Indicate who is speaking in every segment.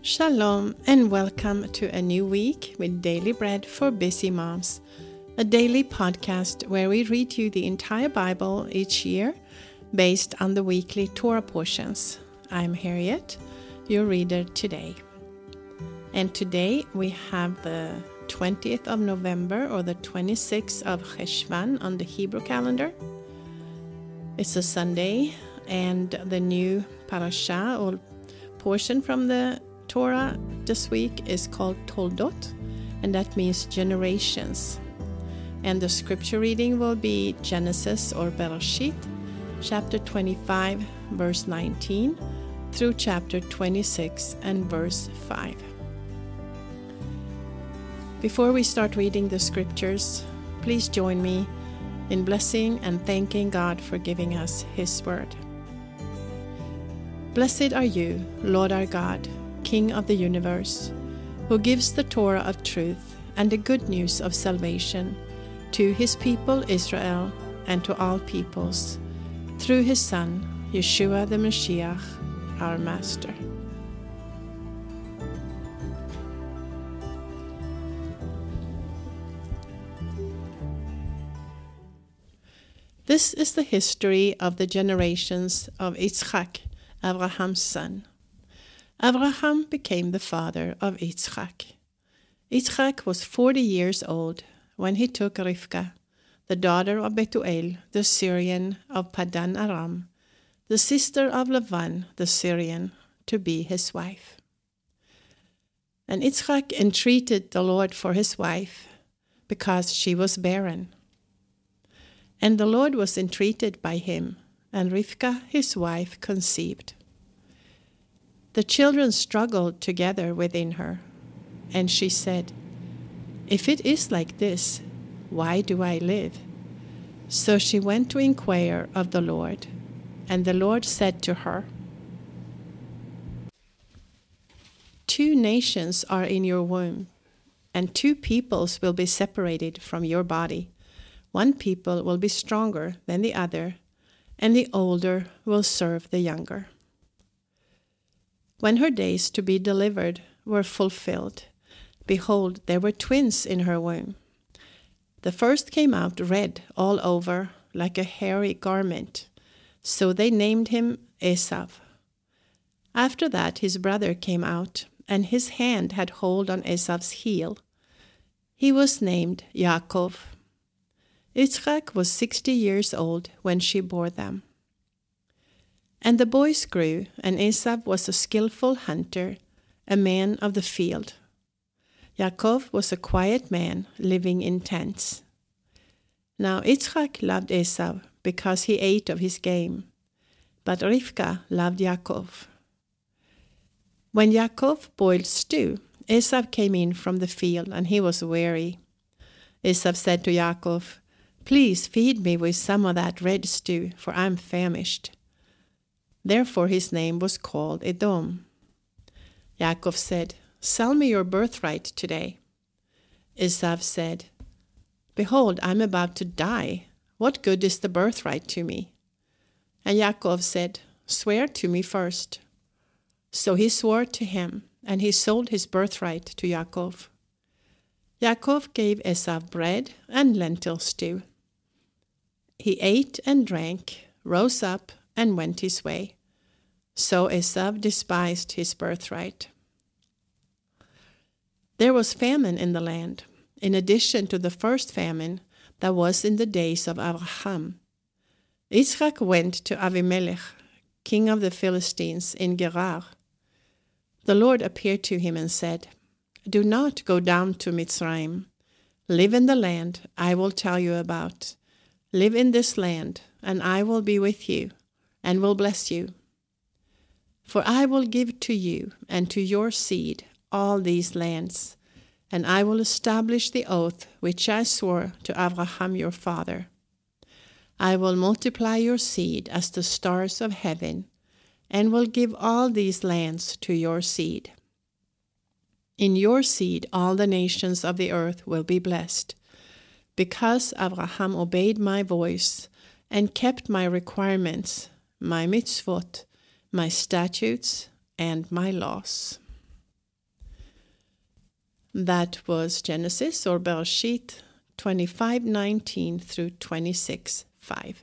Speaker 1: Shalom and welcome to a new week with Daily Bread for Busy Moms, a daily podcast where we read you the entire Bible each year based on the weekly Torah portions. I'm Harriet, your reader today. And today we have the 20th of November or the 26th of Cheshvan on the Hebrew calendar. It's a Sunday, and the new parasha or portion from the Torah this week is called Toldot, and that means generations. And the scripture reading will be Genesis or Bereshit, chapter 25, verse 19, through chapter 26 and verse 5. Before we start reading the scriptures, please join me in blessing and thanking God for giving us His word. Blessed are you, Lord our God King of the universe, who gives the Torah of truth and the good news of salvation to his people Israel and to all peoples, through his Son, Yeshua the Mashiach, our Master. This is the history of the generations of Yitzchak, Abraham's son. Abraham became the father of Yitzchak. Yitzchak was forty years old when he took Rivka, the daughter of Betuel, the Syrian of Padan Aram, the sister of Lavan, the Syrian, to be his wife. And Yitzchak entreated the Lord for his wife because she was barren. And the Lord was entreated by him, and Rivka, his wife, conceived. The children struggled together within her, and she said, If it is like this, why do I live? So she went to inquire of the Lord, and the Lord said to her, Two nations are in your womb, and two peoples will be separated from your body. One people will be stronger than the other, and the older will serve the younger. When her days to be delivered were fulfilled, behold, there were twins in her womb. The first came out red all over, like a hairy garment. So they named him Esav. After that, his brother came out, and his hand had hold on Esav's heel. He was named Yaakov. Yitzchak was sixty years old when she bore them. And the boys grew, and Esau was a skilful hunter, a man of the field. Yaakov was a quiet man, living in tents. Now Yitzchak loved Esau because he ate of his game, but Rivka loved Yaakov. When Yaakov boiled stew, Esau came in from the field, and he was weary. Esau said to Yaakov, Please feed me with some of that red stew, for I am famished. Therefore his name was called Edom. Yaakov said, Sell me your birthright today. Esau said, Behold, I am about to die. What good is the birthright to me? And Yaakov said, Swear to me first. So he swore to him, and he sold his birthright to Yaakov. Yaakov gave Esau bread and lentil stew. He ate and drank, rose up, and went his way. So Esau despised his birthright. There was famine in the land, in addition to the first famine that was in the days of Abraham. Yitzchak went to Avimelech, king of the Philistines, in Gerar. The Lord appeared to him and said, Do not go down to Mitzrayim. Live in the land I will tell you about. Live in this land, and I will be with you, and will bless you. For I will give to you and to your seed all these lands, and I will establish the oath which I swore to Abraham your father. I will multiply your seed as the stars of heaven, and will give all these lands to your seed. In your seed all the nations of the earth will be blessed, because Abraham obeyed my voice and kept my requirements, my mitzvot, my statutes, and my laws. That was Genesis or Bereshit 25:19 through 26:5.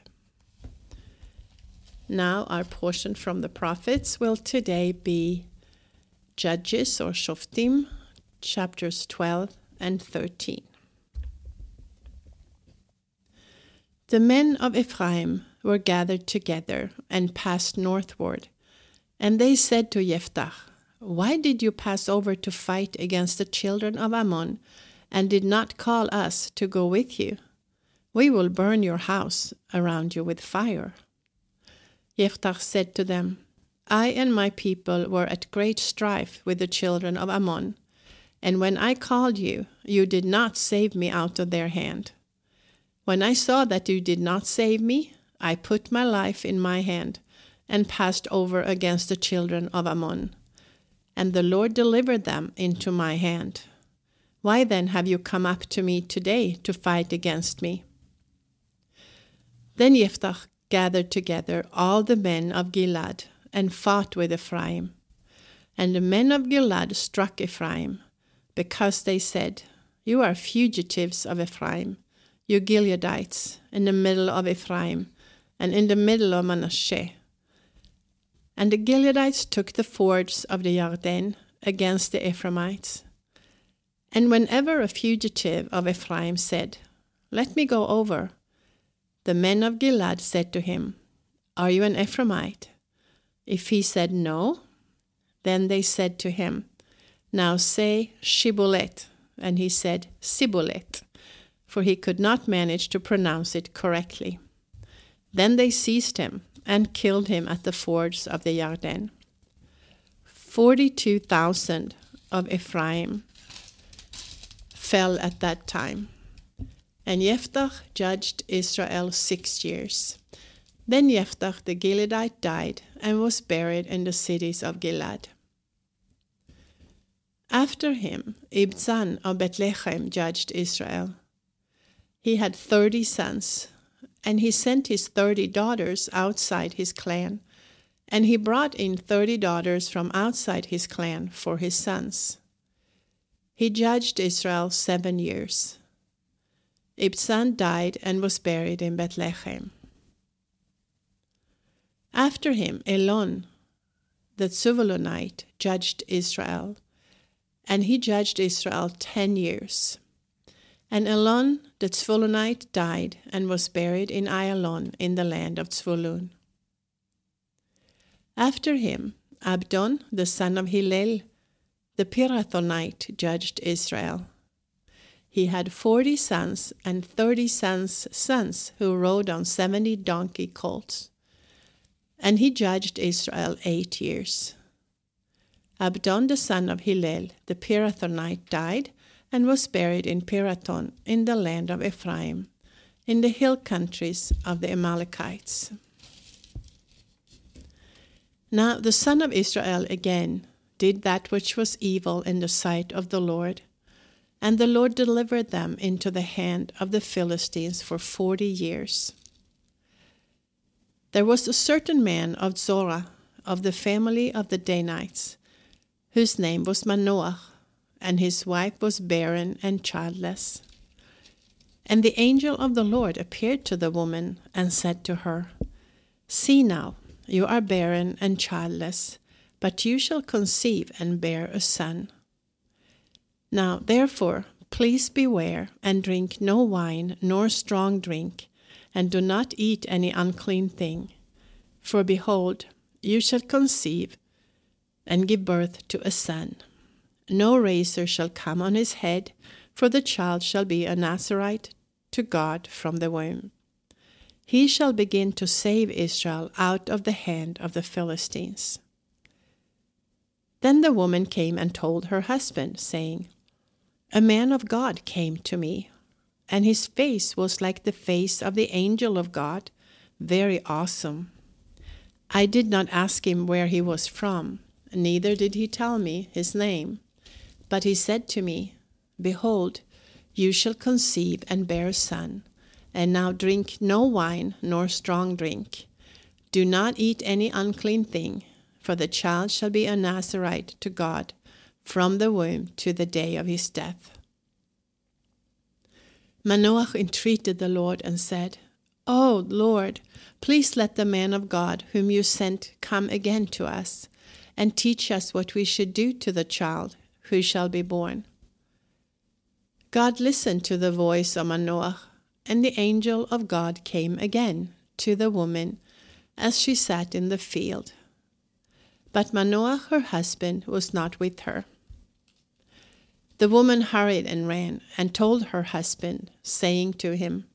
Speaker 1: Now our portion from the prophets will today be Judges or Shoftim chapters 12 and 13. The men of Ephraim were gathered together and passed northward. And they said to Jephthah, Why did you pass over to fight against the children of Ammon, and did not call us to go with you? We will burn your house around you with fire. Jephthah said to them, I and my people were at great strife with the children of Ammon, and when I called you, you did not save me out of their hand. When I saw that you did not save me, I put my life in my hand and passed over against the children of Ammon. And the Lord delivered them into my hand. Why then have you come up to me today to fight against me? Then Jephthah gathered together all the men of Gilead and fought with Ephraim. And the men of Gilead struck Ephraim, because they said, You are fugitives of Ephraim you Gileadites, in the middle of Ephraim, and in the middle of Manasseh. And the Gileadites took the fords of the Jordan against the Ephraimites. And whenever a fugitive of Ephraim said, Let me go over, the men of Gilead said to him, Are you an Ephraimite? If he said no, then they said to him, Now say Shibboleth. And he said, Sibboleth for he could not manage to pronounce it correctly. Then they seized him and killed him at the fords of the Yarden. Forty-two thousand of Ephraim fell at that time. And Jephthah judged Israel six years. Then Jephthah the Gileadite died and was buried in the cities of Gilead. After him, Ibzan of Bethlehem judged Israel. He had thirty sons, and he sent his thirty daughters outside his clan, and he brought in thirty daughters from outside his clan for his sons. He judged Israel seven years. Ibzan died and was buried in Bethlehem. After him, Elon, the Zebulunite, judged Israel, and he judged Israel ten years. And Elon the Zvulunite died and was buried in Ayalon in the land of Zvulun. After him, Abdon, the son of Hillel, the Pirathonite, judged Israel. He had forty sons and thirty sons' sons who rode on seventy donkey colts. And he judged Israel eight years. Abdon, the son of Hillel, the Pirathonite, died and was buried in Pirathon in the land of Ephraim, in the hill countries of the Amalekites. Now the son of Israel again did that which was evil in the sight of the Lord, and the Lord delivered them into the hand of the Philistines for forty years. There was a certain man of Zorah, of the family of the Danites, whose name was Manoah and his wife was barren and childless. And the angel of the Lord appeared to the woman and said to her, See now, you are barren and childless, but you shall conceive and bear a son. Now, therefore, please beware and drink no wine nor strong drink, and do not eat any unclean thing. For behold, you shall conceive and give birth to a son. No razor shall come on his head, for the child shall be a Nazarite to God from the womb. He shall begin to save Israel out of the hand of the Philistines. Then the woman came and told her husband, saying, A man of God came to me, and his face was like the face of the angel of God, very awesome. I did not ask him where he was from, neither did he tell me his name. But he said to me, Behold, you shall conceive and bear a son, and now drink no wine nor strong drink. Do not eat any unclean thing, for the child shall be a Nazarite to God from the womb to the day of his death. Manoah entreated the Lord and said, O oh, Lord, please let the man of God whom you sent come again to us, and teach us what we should do to the child who shall be born. God listened to the voice of Manoah, and the angel of God came again to the woman as she sat in the field. But Manoah, her husband, was not with her. The woman hurried and ran and told her husband, saying to him,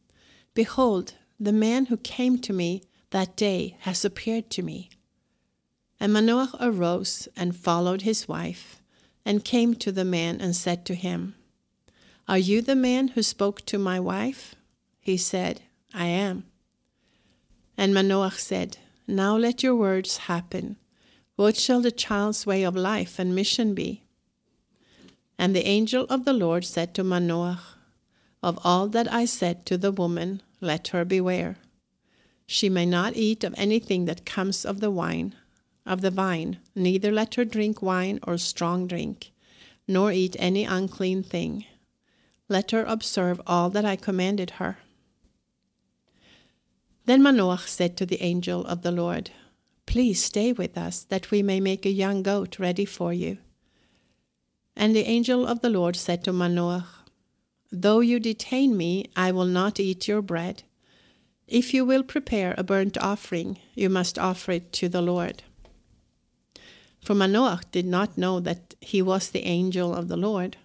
Speaker 1: Behold, the man who came to me that day has appeared to me. And Manoah arose and followed his wife, and came to the man and said to him, Are you the man who spoke to my wife? He said, I am. And Manoach said, Now let your words happen. What shall the child's way of life and mission be? And the angel of the Lord said to Manoach, Of all that I said to the woman, let her beware. She may not eat of anything that comes of the wine, of the vine, neither let her drink wine or strong drink, nor eat any unclean thing. Let her observe all that I commanded her. Then Manoah said to the angel of the Lord, Please stay with us, that we may make a young goat ready for you. And the angel of the Lord said to Manoah, Though you detain me, I will not eat your bread. If you will prepare a burnt offering, you must offer it to the Lord. For Manoach did not know that he was the angel of the Lord.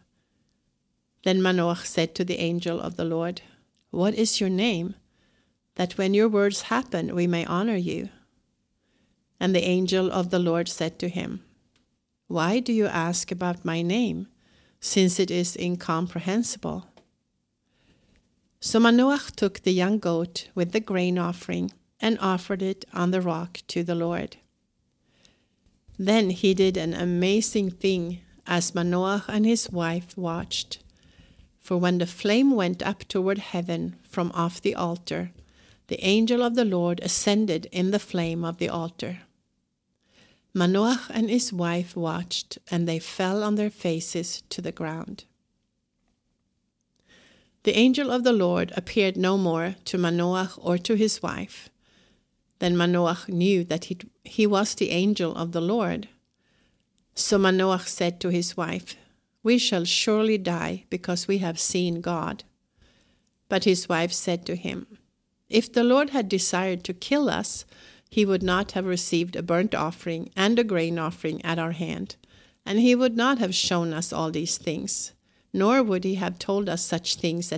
Speaker 1: Then Manoach said to the angel of the Lord, What is your name? That when your words happen, we may honor you. And the angel of the Lord said to him, Why do you ask about my name, since it is incomprehensible? So Manoach took the young goat with the grain offering and offered it on the rock to the Lord. Then he did an amazing thing as Manoah and his wife watched. For when the flame went up toward heaven from off the altar, the angel of the Lord ascended in the flame of the altar. Manoah and his wife watched, and they fell on their faces to the ground. The angel of the Lord appeared no more to Manoah or to his wife. Then Manoach knew that he, he was the angel of the Lord. So Manoach said to his wife, We shall surely die because we have seen God. But his wife said to him, if the Lord had desired to kill us, he would not have received a burnt offering and a grain offering at our hand, and he would not have shown us all these things, nor would he have told us such things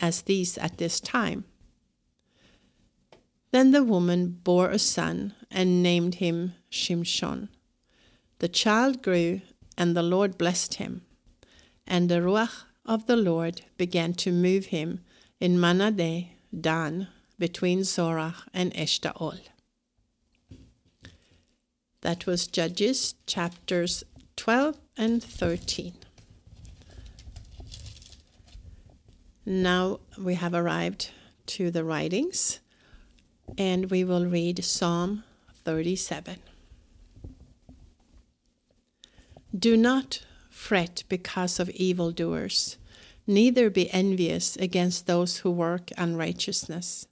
Speaker 1: as these at this time. Then the woman bore a son and named him Shimshon. The child grew, and the Lord blessed him, and the Ruach of the Lord began to move him in Mahaneh Dan between Zorah and Eshtaol. That was Judges chapters 12 and 13. Now we have arrived to the writings, and we will read Psalm 37. Do not fret because of evildoers, neither be envious against those who work unrighteousness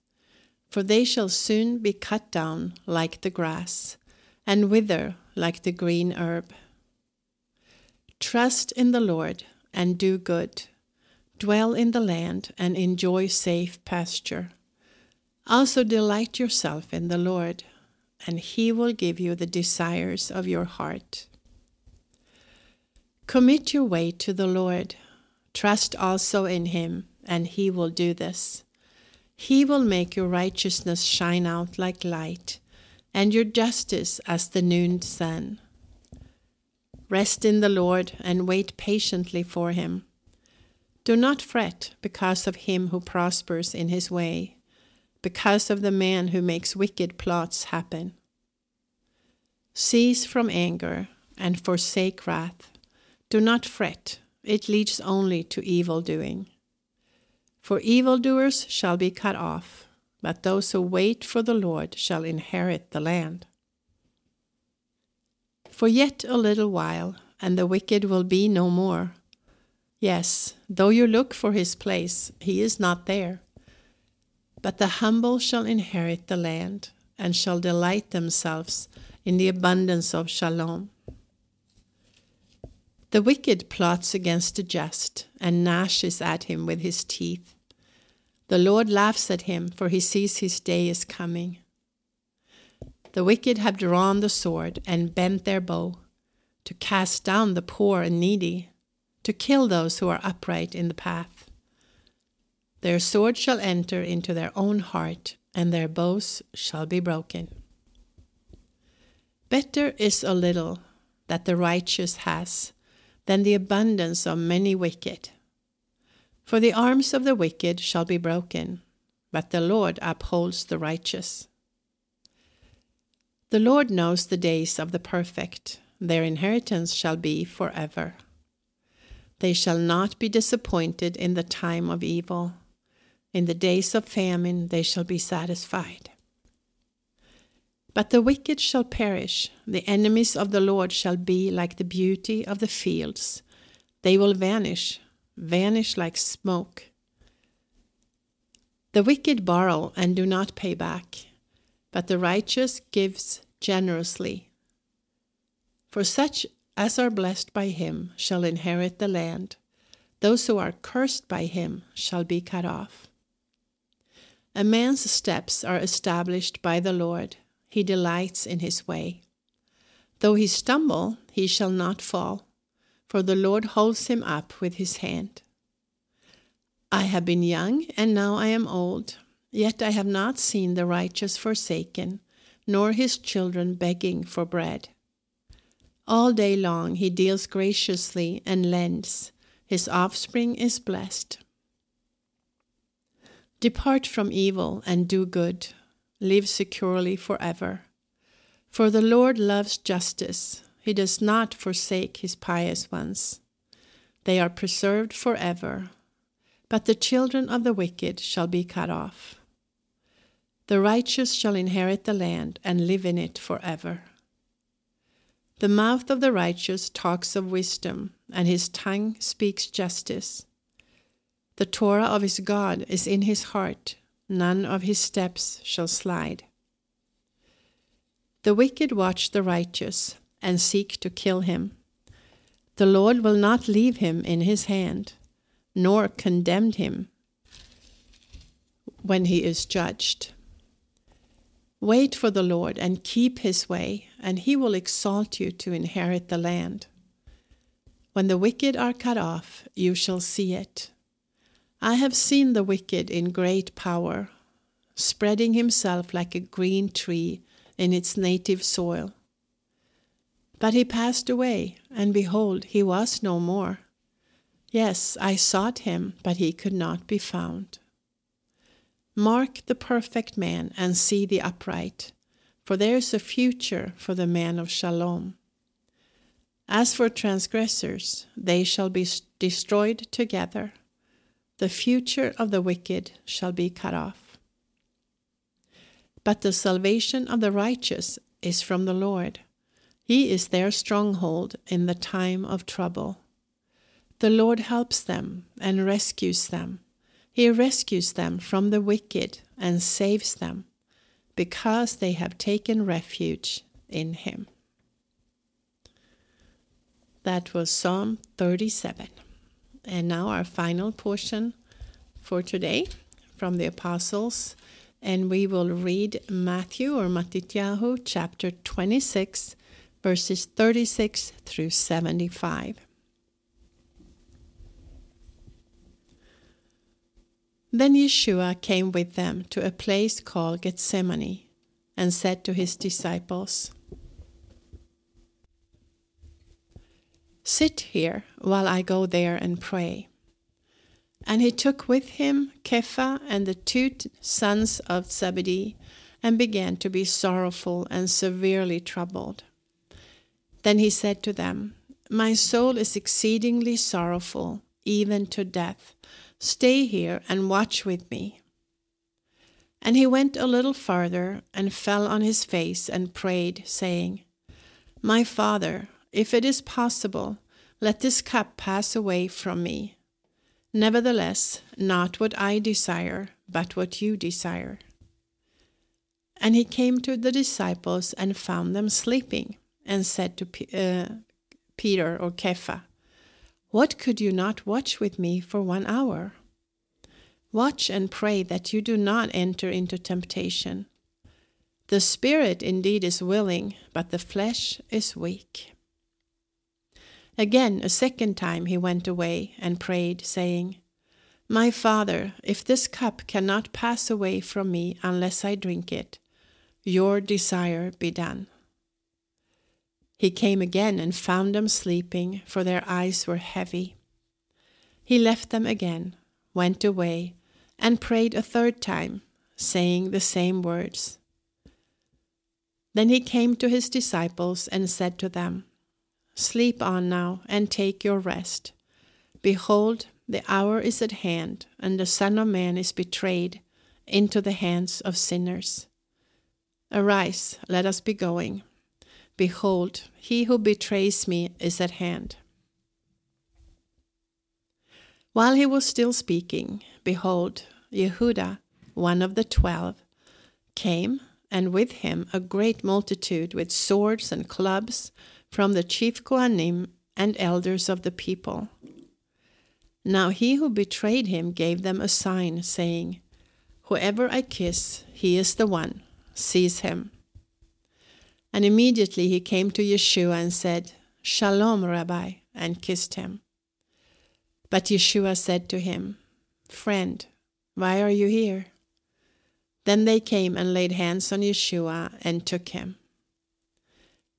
Speaker 1: for they shall soon be cut down like the grass, and wither like the green herb. Trust in the Lord and do good. Dwell in the land and enjoy safe pasture. Also delight yourself in the Lord, and he will give you the desires of your heart. Commit your way to the Lord. Trust also in him, and he will do this. He will make your righteousness shine out like light, and your justice as the noon sun. Rest in the Lord and wait patiently for him. Do not fret because of him who prospers in his way, because of the man who makes wicked plots happen. Cease from anger and forsake wrath. Do not fret, it leads only to evil doing. For evildoers shall be cut off, but those who wait for the Lord shall inherit the land. For yet a little while, and the wicked will be no more. Yes, though you look for his place, he is not there. But the humble shall inherit the land, and shall delight themselves in the abundance of shalom. The wicked plots against the just, and gnashes at him with his teeth. The Lord laughs at him, for he sees his day is coming. The wicked have drawn the sword and bent their bow to cast down the poor and needy, to kill those who are upright in the path. Their sword shall enter into their own heart, and their bows shall be broken. Better is a little that the righteous has than the abundance of many wicked. For the arms of the wicked shall be broken, but the Lord upholds the righteous. The Lord knows the days of the perfect, their inheritance shall be forever. They shall not be disappointed in the time of evil. In the days of famine they shall be satisfied. But the wicked shall perish, the enemies of the Lord shall be like the beauty of the fields. They will vanish, vanish like smoke. The wicked borrow and do not pay back, but the righteous gives generously. For such as are blessed by him shall inherit the land, those who are cursed by him shall be cut off. A man's steps are established by the Lord, he delights in his way. Though he stumble, he shall not fall, for the Lord holds him up with his hand. I have been young, and now I am old, yet I have not seen the righteous forsaken, nor his children begging for bread. All day long he deals graciously and lends, his offspring is blessed. Depart from evil and do good, live securely forever. For the Lord loves justice, he does not forsake his pious ones. They are preserved forever, but the children of the wicked shall be cut off. The righteous shall inherit the land and live in it forever. The mouth of the righteous talks of wisdom, and his tongue speaks justice. The Torah of his God is in his heart, none of his steps shall slide. The wicked watch the righteous and seek to kill him. The Lord will not leave him in his hand, nor condemn him when he is judged. Wait for the Lord and keep his way, and he will exalt you to inherit the land. When the wicked are cut off, you shall see it. I have seen the wicked in great power, spreading himself like a green tree in its native soil. But he passed away, and behold, he was no more. Yes, I sought him, but he could not be found. Mark the perfect man and see the upright, for there is a future for the man of shalom. As for transgressors, they shall be destroyed together the future of the wicked shall be cut off. But the salvation of the righteous is from the Lord. He is their stronghold in the time of trouble. The Lord helps them and rescues them. He rescues them from the wicked and saves them because they have taken refuge in Him. That was Psalm 37. And now our final portion for today from the Apostles. And we will read Matthew or Matityahu chapter 26, verses 36 through 75. Then Yeshua came with them to a place called Gethsemane and said to his disciples, Sit here while I go there and pray. And he took with him Kepha and the two sons of Zebedee and began to be sorrowful and severely troubled. Then he said to them, My soul is exceedingly sorrowful, even to death. Stay here and watch with me. And he went a little farther and fell on his face and prayed, saying, My father, if it is possible, let this cup pass away from me. Nevertheless, not what I desire, but what you desire. And he came to the disciples and found them sleeping, and said to uh, Peter or Kepha, What could you not watch with me for one hour? Watch and pray that you do not enter into temptation. The spirit indeed is willing, but the flesh is weak. Again, a second time he went away and prayed, saying, My Father, if this cup cannot pass away from me unless I drink it, your desire be done. He came again and found them sleeping, for their eyes were heavy. He left them again, went away, and prayed a third time, saying the same words. Then he came to his disciples and said to them, Sleep on now and take your rest. Behold, the hour is at hand, and the Son of Man is betrayed into the hands of sinners. Arise, let us be going. Behold, he who betrays me is at hand. While he was still speaking, behold, Yehuda, one of the twelve, came and with him a great multitude with swords and clubs from the chief Kohanim and elders of the people. Now he who betrayed him gave them a sign, saying, Whoever I kiss, he is the one, seize him. And immediately he came to Yeshua and said, Shalom, Rabbi, and kissed him. But Yeshua said to him, Friend, why are you here? Then they came and laid hands on Yeshua and took him.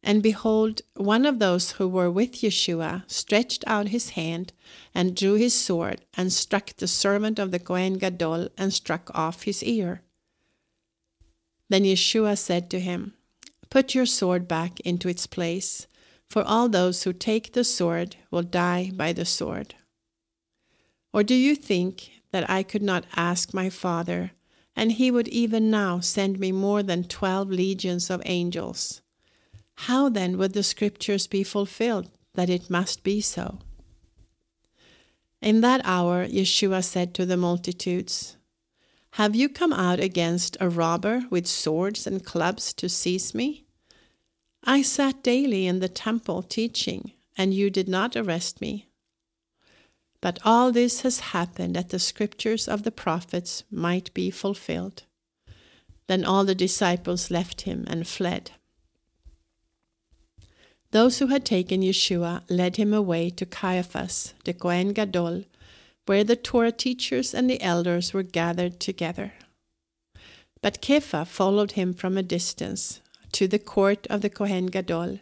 Speaker 1: And behold, one of those who were with Yeshua stretched out his hand and drew his sword and struck the servant of the Kohen Gadol and struck off his ear. Then Yeshua said to him, Put your sword back into its place, for all those who take the sword will die by the sword. Or do you think that I could not ask my Father? and he would even now send me more than twelve legions of angels. How then would the scriptures be fulfilled that it must be so? In that hour, Yeshua said to the multitudes, Have you come out against a robber with swords and clubs to seize me? I sat daily in the temple teaching, and you did not arrest me. But all this has happened that the scriptures of the prophets might be fulfilled. Then all the disciples left him and fled. Those who had taken Yeshua led him away to Caiaphas, the Kohen Gadol, where the Torah teachers and the elders were gathered together. But Kepha followed him from a distance to the court of the Kohen Gadol,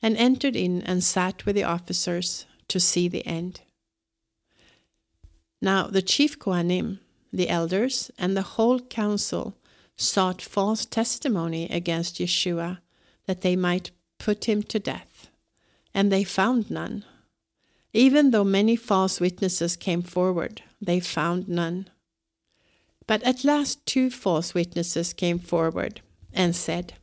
Speaker 1: and entered in and sat with the officers to see the end. Now the chief Kohanim, the elders, and the whole council sought false testimony against Yeshua that they might put him to death, and they found none. Even though many false witnesses came forward, they found none. But at last two false witnesses came forward and said,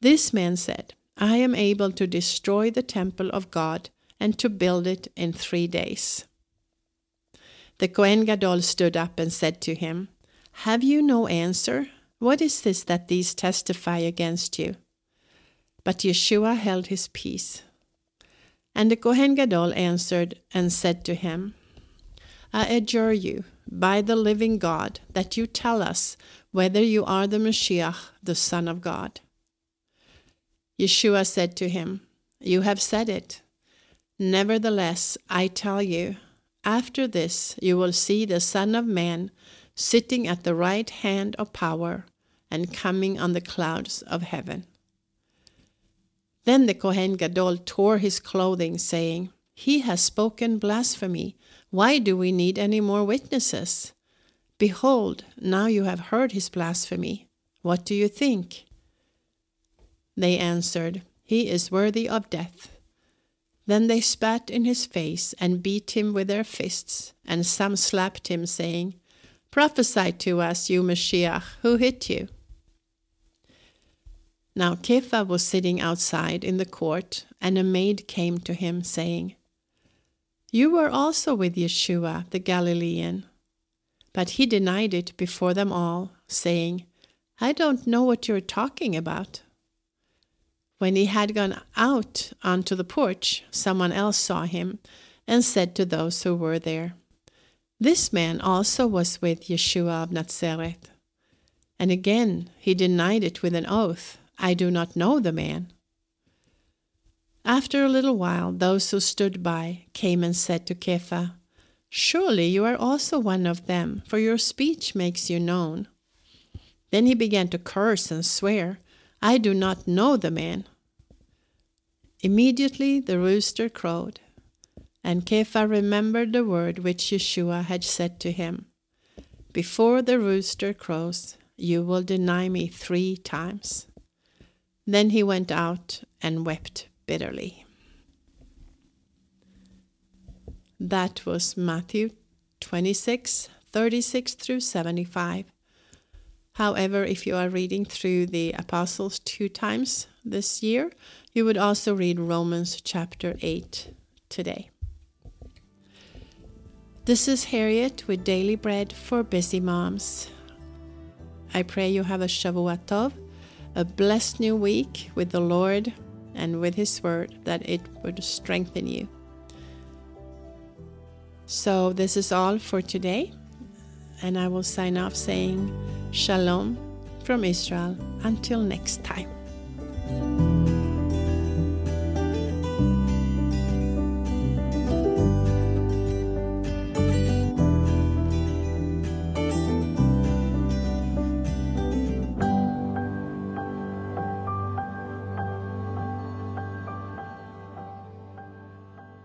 Speaker 1: This man said, I am able to destroy the temple of God and to build it in three days. The Kohen Gadol stood up and said to him, Have you no answer? What is this that these testify against you? But Yeshua held his peace. And the Kohen Gadol answered and said to him, I adjure you, by the living God, that you tell us whether you are the Messiah, the Son of God. Yeshua said to him, You have said it. Nevertheless, I tell you, after this, you will see the Son of Man sitting at the right hand of power and coming on the clouds of heaven. Then the Kohen Gadol tore his clothing, saying, He has spoken blasphemy. Why do we need any more witnesses? Behold, now you have heard his blasphemy. What do you think? They answered, He is worthy of death. Then they spat in his face and beat him with their fists, and some slapped him, saying, Prophesy to us, you Mashiach, who hit you? Now Kepha was sitting outside in the court, and a maid came to him, saying, You were also with Yeshua the Galilean. But he denied it before them all, saying, I don't know what you're talking about. When he had gone out onto the porch, someone else saw him and said to those who were there, This man also was with Yeshua of Nazareth. And again he denied it with an oath, I do not know the man. After a little while, those who stood by came and said to Kepha, Surely you are also one of them, for your speech makes you known. Then he began to curse and swear, I do not know the man. Immediately the rooster crowed, and Kepha remembered the word which Yeshua had said to him Before the rooster crows, you will deny me three times. Then he went out and wept bitterly. That was Matthew 26, 36 through 75. However, if you are reading through the Apostles two times this year, you would also read Romans chapter 8 today. This is Harriet with Daily Bread for Busy Moms. I pray you have a Shavua Tov, a blessed new week with the Lord and with His Word, that it would strengthen you. So, this is all for today, and I will sign off saying Shalom from Israel. Until next time.